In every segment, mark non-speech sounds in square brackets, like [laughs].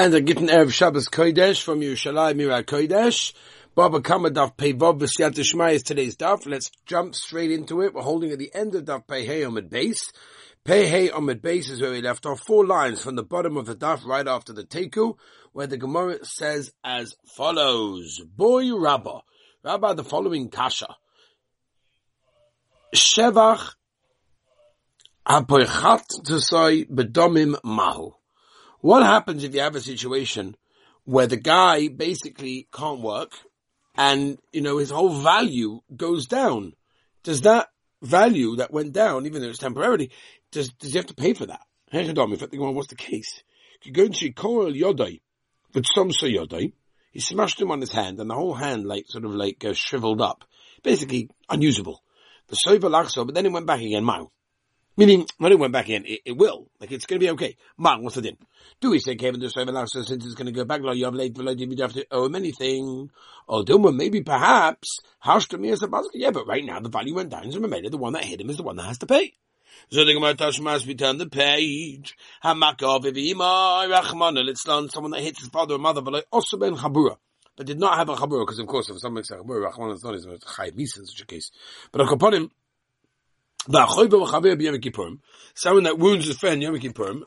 And a gitten Erev Shabbos Kodesh from Yerushalayim Mira Kodesh. Baba Kama Daf Pei Vav V'Siyat is today's daf. Let's jump straight into it. We're holding at the end of Daf Pei Hey Omid Base. Pei Hey Omid Base is where we left off. Four lines from the bottom of the daf right after the Teku, where the Gemara says as follows. Boy Rabba. Rabba the following Kasha. Shevach Apoichat Tzai Bedomim Mahu. What happens if you have a situation where the guy basically can't work and, you know, his whole value goes down? Does that value that went down, even though it's temporarily, does, does he have to pay for that? If I think, well, what's the case? But some say yodai. He smashed him on his hand and the whole hand like sort of like uh, shriveled up. Basically unusable. The soiva lachso, but then it went back again, mile. Meaning, when it went back in, it, it will. Like, it's gonna be okay. Man, what's the din? Do we say Kevin to serve so since it's gonna go back, lo yav late, v'lo you have to owe him anything? Or Duma, maybe perhaps, harsh to me as a basket. Yeah, but right now the value went down, so the one that hit him is the one that has to pay. So the Gemara Tashmas, we turn the page. Hamakov ivima rachmana. Let's learn someone that hits his father or mother, but like also ben chabura. But did not have a chabura, because of course, if someone makes a chabura, rachmana is not his chayiv misa in such a case. But upon him, Someone that wounds his friend Yom Kippurim.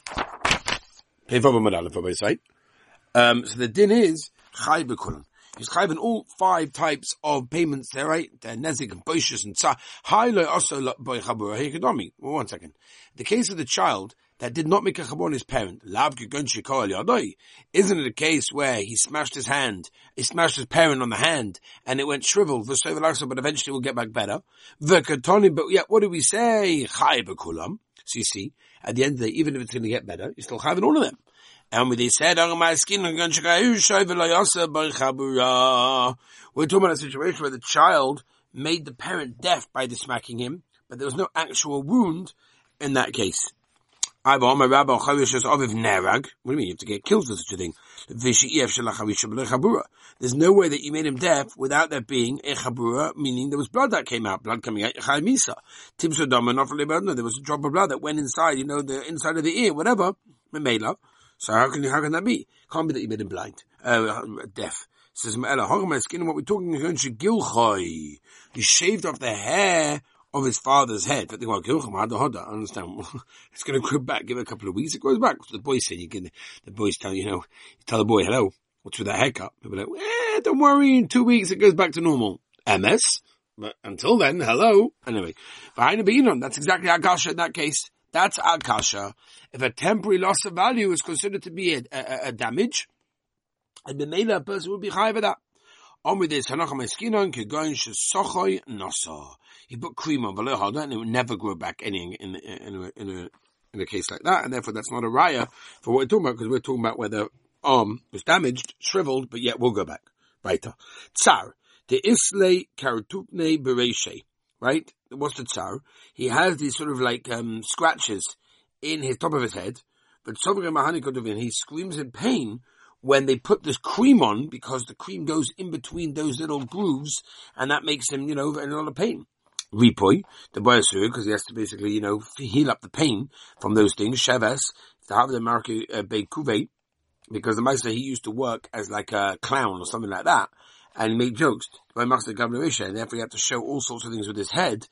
Um, so the din is Chai B'Kulam. He's chayv in all five types of payments there, right? They're nezik and boishas and tzah. Hailo also by chabura one second. The case of the child that did not make a chabur on his parent, Isn't it a case where he smashed his hand, he smashed his parent on the hand, and it went shriveled, but eventually will get back better? But yet, what do we say? So you see, at the end of the day, even if it's going to get better, you still have in all of them. And when they said, we're talking about a situation where the child made the parent deaf by the smacking him, but there was no actual wound in that case. What do you mean you have to get killed for such a thing? There's no way that you made him deaf without there being a chabura, meaning there was blood that came out, blood coming out, there was a drop of blood that went inside, you know, the inside of the ear, whatever, so how can how can that be? Can't be that you made him blind, uh, deaf. Says skin. What we're talking he shaved off the hair of his father's head. But they go, I understand. [laughs] it's going to grow back. Give it a couple of weeks. It grows back. So the boys say, you can, the boys tell you know, you tell the boy, hello, what's with that haircut? People are like, eh, don't worry. In two weeks, it goes back to normal. MS. But until then, hello. Anyway, that's exactly Akasha in that case. That's Akasha. If a temporary loss of value is considered to be a, a, a damage, and the male person would be high for that. On with this, Hanach Meskinon, Kegoin Shesochoy Nasa. He put cream on harder and it would never grow back any in, in, in, a, in, a, case like that, and therefore that's not a raya for what we're talking about, because we're talking about where the arm was damaged, shriveled, but yet will go back. Weiter. Tsar. The isle Karatupne Bereshe right? What's the tsar? He has these sort of like um, scratches in his top of his head, but he screams in pain when they put this cream on because the cream goes in between those little grooves and that makes him, you know, in a lot of pain. Ripoy, the boyasur, because he has to basically, you know, heal up the pain from those things. Have the American uh, Kuve, because the Meister, he used to work as like a clown or something like that and make jokes by Master Governor and therefore he had to show all sorts of things with his head.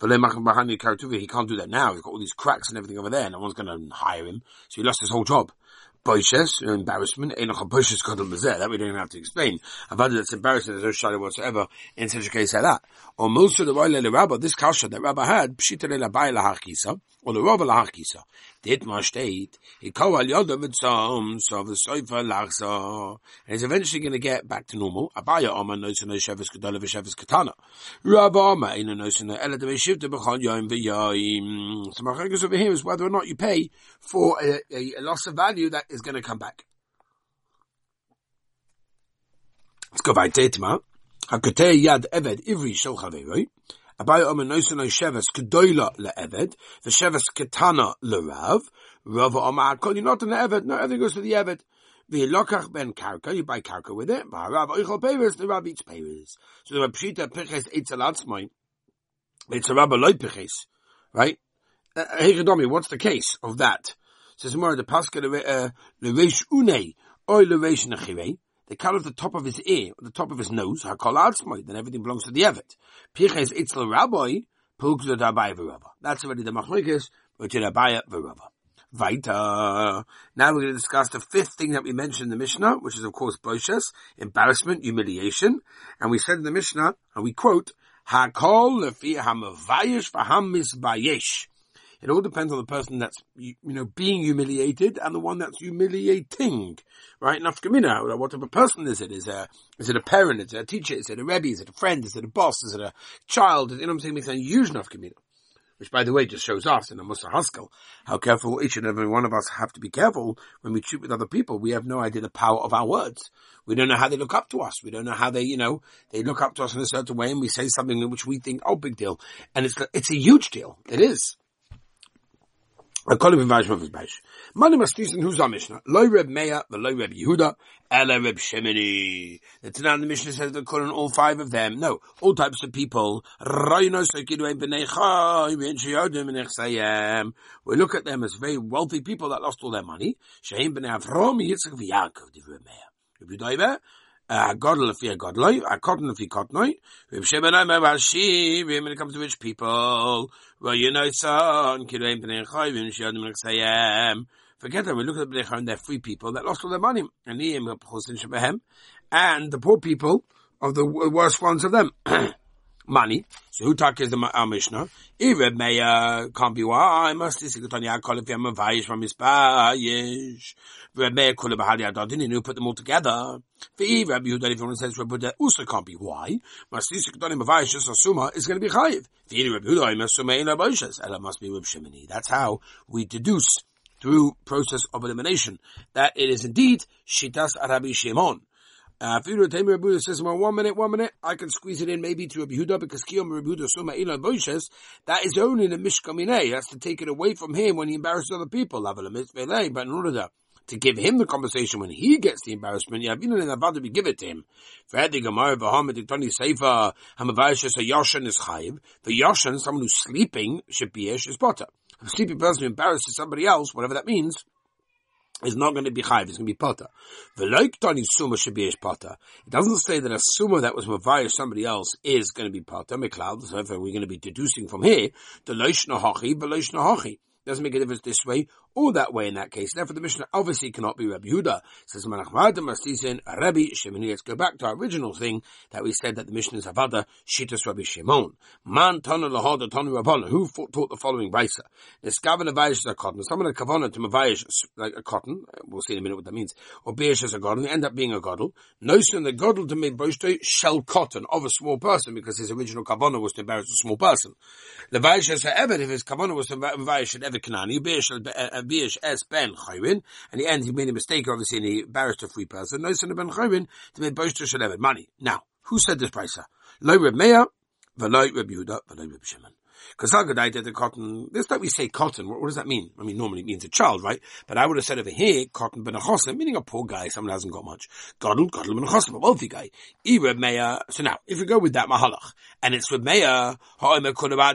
But he can't do that now. He's got all these cracks and everything over there. No one's going to hire him. So he lost his whole job. Boishes, uh, embarrassment, that we don't even have to explain. Had that's embarrassing, there's no shadow whatsoever in such a case like that. Or most of the Rabba, this kasha that Rabba had, pshita labai lahakisa, or the Rabba lahakisa. Dit ma steht, he kau al yoda mitzom, so the soifa lachsa, and he's eventually going to get back to normal. Abaya Oma knows no shevis gedola v'shevis katana. Rabba Oma ain't knows no ela de v'shivta b'chol yoim v'yoim. So my focus over here is whether or not you pay for a, a, a loss of value that is going to come back. Let's go by Tetma. Hakotei yad eved ivri shel chaveroi. Abai omer noisen o sheves kedoila le'eved, the sheves ketana le'rav, Rav omer hakol, you're not an eved, no, everything goes to the eved. V'ilokach ben karka, you buy karka with it, v'harav oichol peres, the rav eats peres. So the pshita peches eitzalatzmoi, it's a rabba loy peches, right? Hey, uh, what's the case of that? Says more the Pascha the Reish Une they cut off the top of his ear, the top of his nose, hakol atzmai, then everything belongs to the Evet. Piches itzel rabbi, pulkzot abai v'rava. That's already the machlokes between abaya v'rava. Vaita. Now we're going to discuss the fifth thing that we mentioned in the Mishnah, which is of course boshes, embarrassment, humiliation. And we said in the Mishnah, and we quote, Hakol lefi hamavayish v'ham misbayesh. It all depends on the person that's, you, know, being humiliated and the one that's humiliating, right? Nafkamina, what type of person is it? Is, a, is it a parent? Is it a teacher? Is it a rebbe? Is it a friend? Is it a boss? Is it a child? You know what I'm saying? It's a huge nafkamina. Which, by the way, just shows us in a Musa Haskell how careful each and every one of us have to be careful when we treat with other people. We have no idea the power of our words. We don't know how they look up to us. We don't know how they, you know, they look up to us in a certain way and we say something in which we think, oh, big deal. And it's, it's a huge deal. It is. I call him Vaysh Mavuz Baish. Mani Mastisen, who's our Mishnah? Loi Reb Meir, the Loi Reb Yehuda, Ela Reb Shemini. The Tanah the Mishnah says they're calling all five of them. No, all types of people. We look at them as very wealthy people that lost all their money. Shehem B'nei Avrom, Yitzchak V'Yaakov, Div Reb a godel if a godloy, a cotton if a cotnoy, if she ben I'm when it comes to rich people, well, you know, son, Forget that we look at the Bnei they're free people that lost all their money. And the poor people of the worst ones of them. [clears throat] money. So who talk is the our uh, Mishnah? If Meir can't be why I must this Gutani call if I'm a vayish from his payish. Reb Meir had the Adadin and put them all together. For Rabbi Yehuda, if anyone says Reb Yehuda also can't be why. Must this Gutani vayish just asuma is going to be chayiv. For Rabbi Yehuda, must asuma in. And it must be Reb Shimoni. That's how we deduce through process of elimination that it is indeed Shitas Rabbi Shimon. Uh, Rebuda says, well, one minute, one minute, I can squeeze it in maybe to Rabbi Yehuda because Kiyom Rebuda Suma Ilan Boishes, that is only the Mishkamineh. That's to take it away from him when he embarrasses other people. But in order to, give him the compensation when he gets the embarrassment, you been in Avada, we give it to him. Fadi Gemara, Vahamid, Tony Seifa, Hamavayashes, a Yoshan is Chayiv. The Yoshan, someone who's sleeping, should be is Potter. A sleeping person who embarrasses somebody else, whatever that means, is not going to be chayv, it's going to be potter. Veloik tani suma should be potter. It doesn't say that a suma that was mavaya somebody else is going to be potter. Meklal, so we're going to be deducing from here, the loishna hochi, veloishna hochi. Doesn't make a difference this way or that way in that case. Therefore, the Mishnah obviously cannot be Rabbi Yehuda. Says Manachmad Mastisen Rabbi Shimon. Let's go back to our original thing that we said that the Mishnah is Avada Shitas Rabbi Shimon. Man Tana Lahada Tanu Rabbana. Who taught the following brisa? Niskavan Avayish a cotton. Someone a kavana to Mavayish like a cotton. We'll see in a minute what that means. Or Beish as a godel. End up being a godel. Notion the godel to make Boshte shell cotton of a small person because his original kavana was to embarrass a small person. The Vayish as a if his kavana was to Mavayish ever Kanani. Beish Bish Es Ben Chayrin, and the end he made a mistake, obviously, and he embarrassed a free person. No son of Ben Chayrin to make Boshter should have money. Now, who said this price? Lo Reb Meir, v'lo Reb Yehuda, v'lo Reb Shimon. Because Hagadai did the cotton, this time we say cotton, what, what, does that mean? I mean, normally it means a child, right? But I would have said over here, cotton benachosim, meaning a poor guy, someone who hasn't got much. Godel, godel benachosim, a wealthy guy. Ire Meir, so now, if we go with that mahalach, and it's with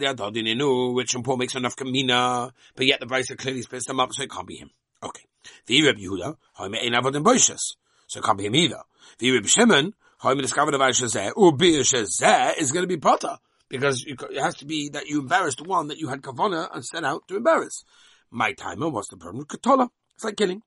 adodininu, which and Paul makes enough kamina, but yet the Brisa clearly splits them up, so it can't be him. Okay. The Ire Yehuda, ha'omer ein avodim boishes, so it can't be him either. The Ire Shimon, ha'omer discovered Aishazeh, u'bir shazeh is going to be potter because it has to be that you embarrassed one that you had kavana and set out to embarrass. My timer, what's the problem katola? It's like killing.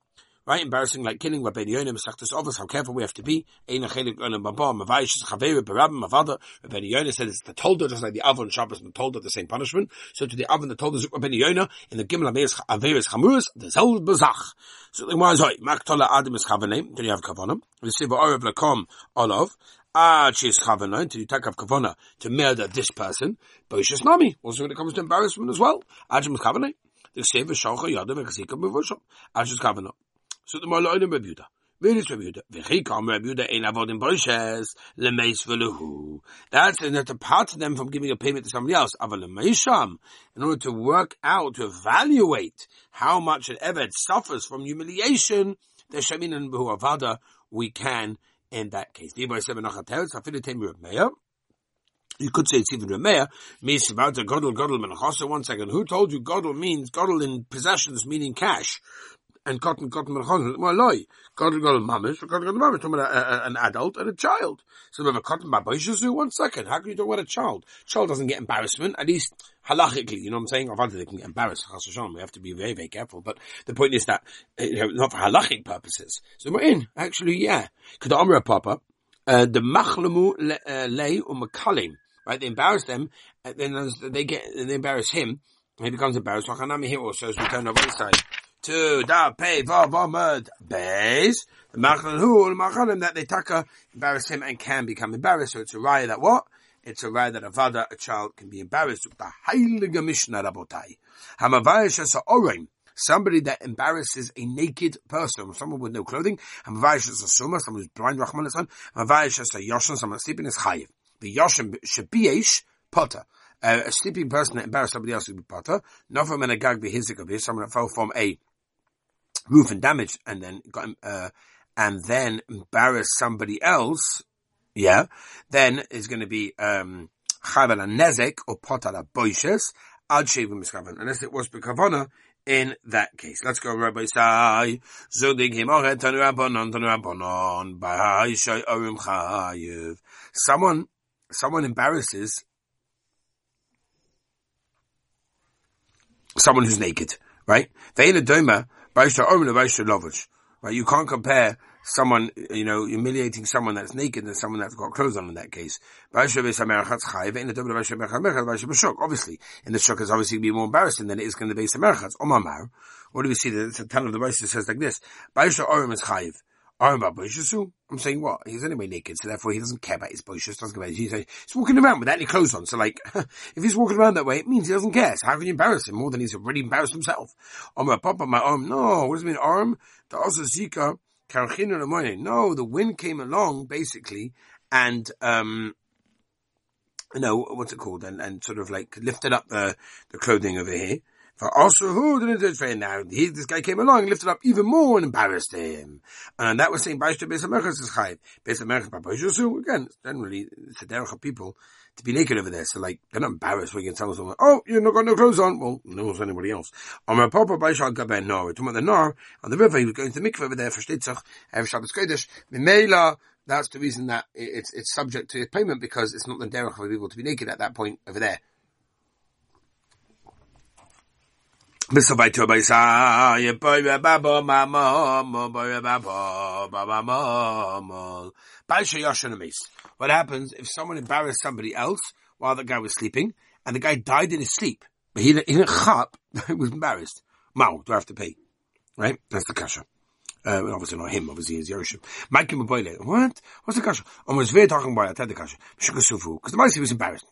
Right? Embarrassing like killing. Rabbi Yonim Saktas Ovas, how careful we have to be. Eina Chelik Olam Baba, Mavayish Chaveir Barabim Mavada. Rabbi Yonim said it's the Tolda, just like the Avon Shabbos and the Tolda, the same punishment. So to the Avon, the Tolda Zuk Rabbi Yonim, in the Gimel Averis Chamuris, the Zel Bazach. So the Gemara is right. Maktola Adam is Chavanim, then you have Kavanam. Siva Orav Lakom Olav. Ah, she's until you take off kavana to murder this person. Boishas nami. Also when it comes to embarrassment as well. Ajim chavana. The seva shalcha yadav v'chazika mevusham. Ajim chavana. So the Mala Olim v'lehu. That's and to part them from giving a payment to somebody else. In order to work out, to evaluate how much an Eved suffers from humiliation, the Shemin and Avada, we can in that case. You could say it's even Menachasa. One second. Who told you Godel means Godel in possessions, meaning cash? And cotton cotton mechon. Well, loy cotton cotton mamish, cotton a mamish. Talking about an adult and a child. So we have a cotton baboishes. One second, how can you talk about a child? Child doesn't get embarrassment. At least halachically, you know what I'm saying? Obviously, they can get embarrassed. We have to be very very careful. But the point is that you know, not for halachic purposes. So we're in. Actually, yeah. Could the papa? Uh, the machlemu uh, lei umakalim. Right? They embarrass them, and then they get they embarrass him. He becomes embarrassed. I can't here also as we turn over the side. Two, da, pay, va, va, mud, beis. Machlelu machalim that they taka embarrass him and can become embarrassed. So it's a raya that what? It's a raya that a vada, a child, can be embarrassed. With the heilige Mishnah Rabotai. As a orim somebody that embarrasses a naked person, someone with no clothing, and Mavayish is a suma, someone who's blind, Rahman son. on, Mavayish is a Yoshan, someone sleeping is Chayiv. The Yoshan Shabiyesh Potter. Uh, a sleeping person that embarrassed somebody else would be Potter. Novam and a Gag be someone that fell from a roof and damaged and then got, uh, and then embarrassed somebody else, yeah, then is going to be, um, Chavel Nezek or Potter Boishes, Ad Shevim Miskavan. Unless it was Bekavana, in that case. Let's go, Rabbi Sai. Zodig him ochet tanu rabbanon tanu rabbanon b'hai shay orim chayiv. Someone, someone embarrasses someone who's naked, right? Ve'ina doma b'hai orim le'b'hai lovage. Right? You can't compare someone, you know, humiliating someone that's naked than someone that's got clothes on in that case. Obviously, in the shuk is obviously going to be more embarrassing than it is going to be Samerchatz. Omamar. What do we see? The, the ton of the Rashi says like this. Is chayiv. I'm about Boishus. I'm saying what? He's anyway naked, so therefore he doesn't care about his boishas, doesn't care about his, he's, he's walking around without any clothes on, so like, [laughs] if he's walking around that way, it means he doesn't care, so how can you embarrass him more than he's already embarrassed himself? On my papa, my arm, no, what does it mean arm? The also zika, no, the wind came along, basically, and, um, know, what's it called? And, and sort of like lifted up the, the clothing over here. For also who didn't do it say now? He, this guy came along, and lifted up even more and embarrassed him. And that was saying, Baishta Beis HaMerchas is. Beis HaMerchas Babaishusu, again, generally, it's the derech of people to be naked over there. So like, they're not embarrassed when you can tell someone, oh, you've not got no clothes on. Well, no one's anybody else. On my papa Baishal Nor, we're talking about the Nor, on the river, he was going to mikveh over there for Shtitzach, Erev Shabbos Kodesh, Mimela, that's the reason that it's, it's subject to payment because it's not the derech for people to be naked at that point over there. What happens if someone embarrassed somebody else while the guy was sleeping and the guy died in his sleep? But he, didn't chap, he was embarrassed. Mao, do I have to pay? Right? That's the kasha. Uh, obviously not him, obviously he's Yerushim. Mike What? What's the kasha? I was very talking about it, I the kasha. Because the Maisi was embarrassed.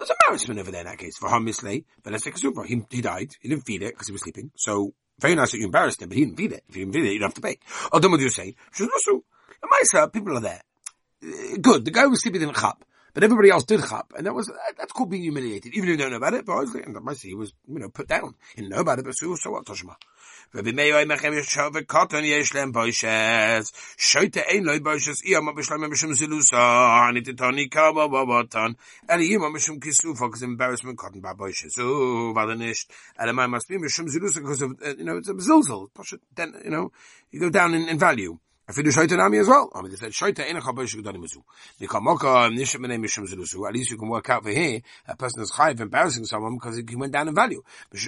There's a embarrassment over there in that case. For Hamisley, but let's take a super. He, he died. He didn't feed it because he was sleeping. So, very nice that you embarrassed him, but he didn't feed it. If you didn't feed it, you don't have to pay. Then what do you say? The Maisa, people are there. Uh, good. The guy was sleeping didn't chap. But everybody else did chap, and that was that's called being humiliated. Even if you don't know about it, but obviously, and Maisa, he was you know put down. He didn't know about it, but so so what? Toshma. Rabbi Meir Mechem Yeshov Koton Yesh Lem Boishes Shoyte Ein Loi Boishes Iya Ma Bishlam Mishum Zilusa Ani Titoni Kaba Babatan Eli Yima Mishum Kisufa because embarrassment Koton Ba Boishes Oh, Vada Nisht Eli Mai must be Mishum Zilusa because of, uh, you know, it's a Zilzal. Then, you know, you go down in, in value. Afidu shoyta nami as well. I mean, they said shoyta ina chabosh gedolim mizu. Nikamoka nishem menei mishum zelusu. At least you can work out for here, a person is chayiv embarrassing someone because he went down in value.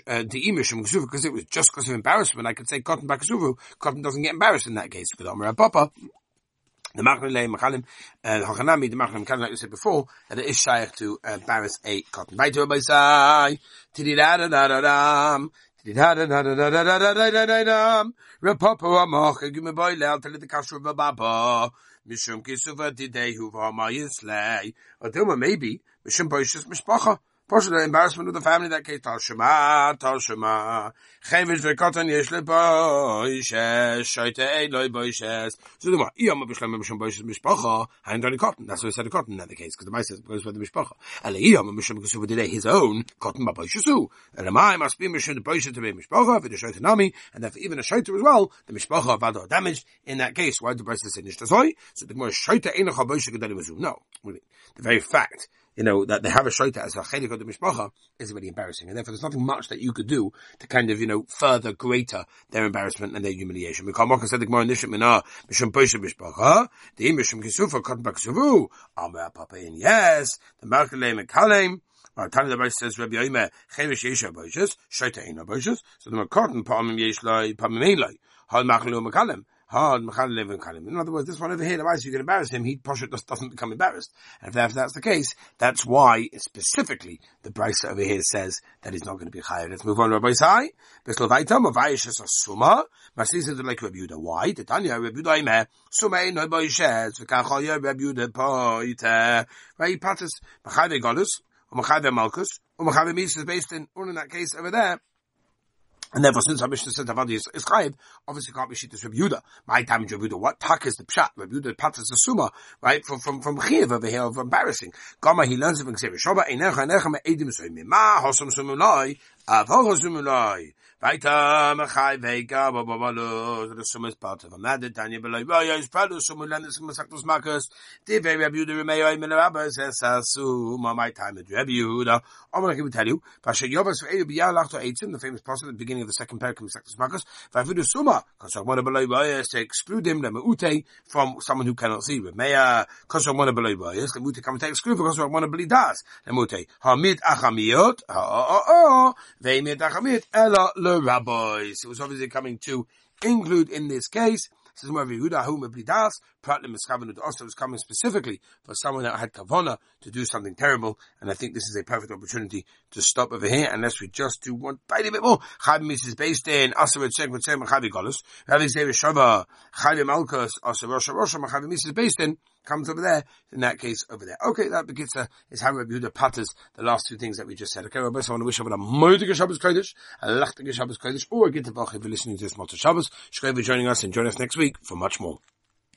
Uh, the imishum ksuvu, because it was just because of embarrassment, I could say cotton bakasuvu. Cotton doesn't get embarrassed in that case. Omer Papa, the Machlin Machalim, uh, Hachanami, the Machalim, like we said before, that it is shaykh to embarrass a cotton. Baitu Abaisai, tididadadadadam, Rapopo gimme boy leil, tell the kasher of a baba. Mishum kisuva didei hu v'hamayis Or maybe, Mishum boishes mishpacha. Partial embarrassment of the family that case. Tal Shema, Tal Shema. Chevish v'kotan yesh leboishes, shoyte eloi boishes. So the what? Iyam b'shlem b'shem boishes mishpacha, hain doni cotton. That's what he said cotton in that case, because the Maisa goes with the mishpacha. Ele iyam b'shem b'shem b'didei his own, cotton b'boishesu. And the Mai must be b'shem the boishes to be mishpacha, v'de shoyte nami, and therefore even a shoyte as well, the mishpacha v'ado damaged in that case. Why the Brisa say nishtazoi? So the more shoyte enoch ha-boishes gedali No. The very fact you know, that they have a shaita as a chelik of the mishpacha is really embarrassing. And therefore there's nothing much that you could do to kind of, you know, further greater their embarrassment and their humiliation. Said the Gemara Nishim Mina ah, Mishum mishpacha, the Kisufa Amar Papa in yes, the Merkalem Mekalem, our Tanya the Bryce says Rabbi Yoime Chevish Yesha Shaita so the Yesh Lai Hal Machalu Mekalem, In other words, this one over here, the you can embarrass him, he Poshet just doesn't become embarrassed. And if, that, that's the case, that's why specifically the Bryce over here says that he's not going to be higher. Let's move on Rabbi Sai. Bisl Vaita, Mavayish is a Suma. Masis is like Rabbi. Why? Titania, Rabbi Ime, Suma no Boishes, V'kachoya Rabbi Yudah Poite. Right, Patis, Machave Godus, Machave Malchus, Machave Mises based in, or in that case over there, and therefore, since our Mishnah said Tavadi is, is Chayiv, obviously can't be Shittas Rabbi Yudah. My time is Rabbi Yudah, what tak is the Pshat? Rabbi Yudah Patas the Suma, right? From, from, from Chayiv over here of embarrassing. Gama, he learns from Kseva Shoba, Einecha, Einecha, Me'edim Soimim, Ma, Hosam Sumulai, Avog Sumulai. The the the the famous passage at the beginning of the second paragraph of below Royos to exclude him, the from someone who cannot see. The exclude the oh, oh, oh, Veimid Ella, rabbis. It was obviously coming to include in this case this is where Yehuda whom Blidas, Pratlim Eskavanut also was coming specifically for someone that had Kavona to do something terrible, and I think this is a perfect opportunity to stop over here, unless we just do one tiny bit more. Chavis is based in Asavet Shek with Sem Chavi Golus, Ravi Zevi Shava, Chavi Malkus, Asa Rosha Rosha, Chavi based in, comes over there, in that case over there. Okay, that begins is how Rabbi Yehuda patters the last two things that we just said. Okay, Rabbi, so I want to wish everyone a modige Shabbos Kodesh, a lachtige Shabbos Kodesh, or a good Tavach if you're listening to this Motzei Shabbos. Shkoi for joining us and join us next week for much more.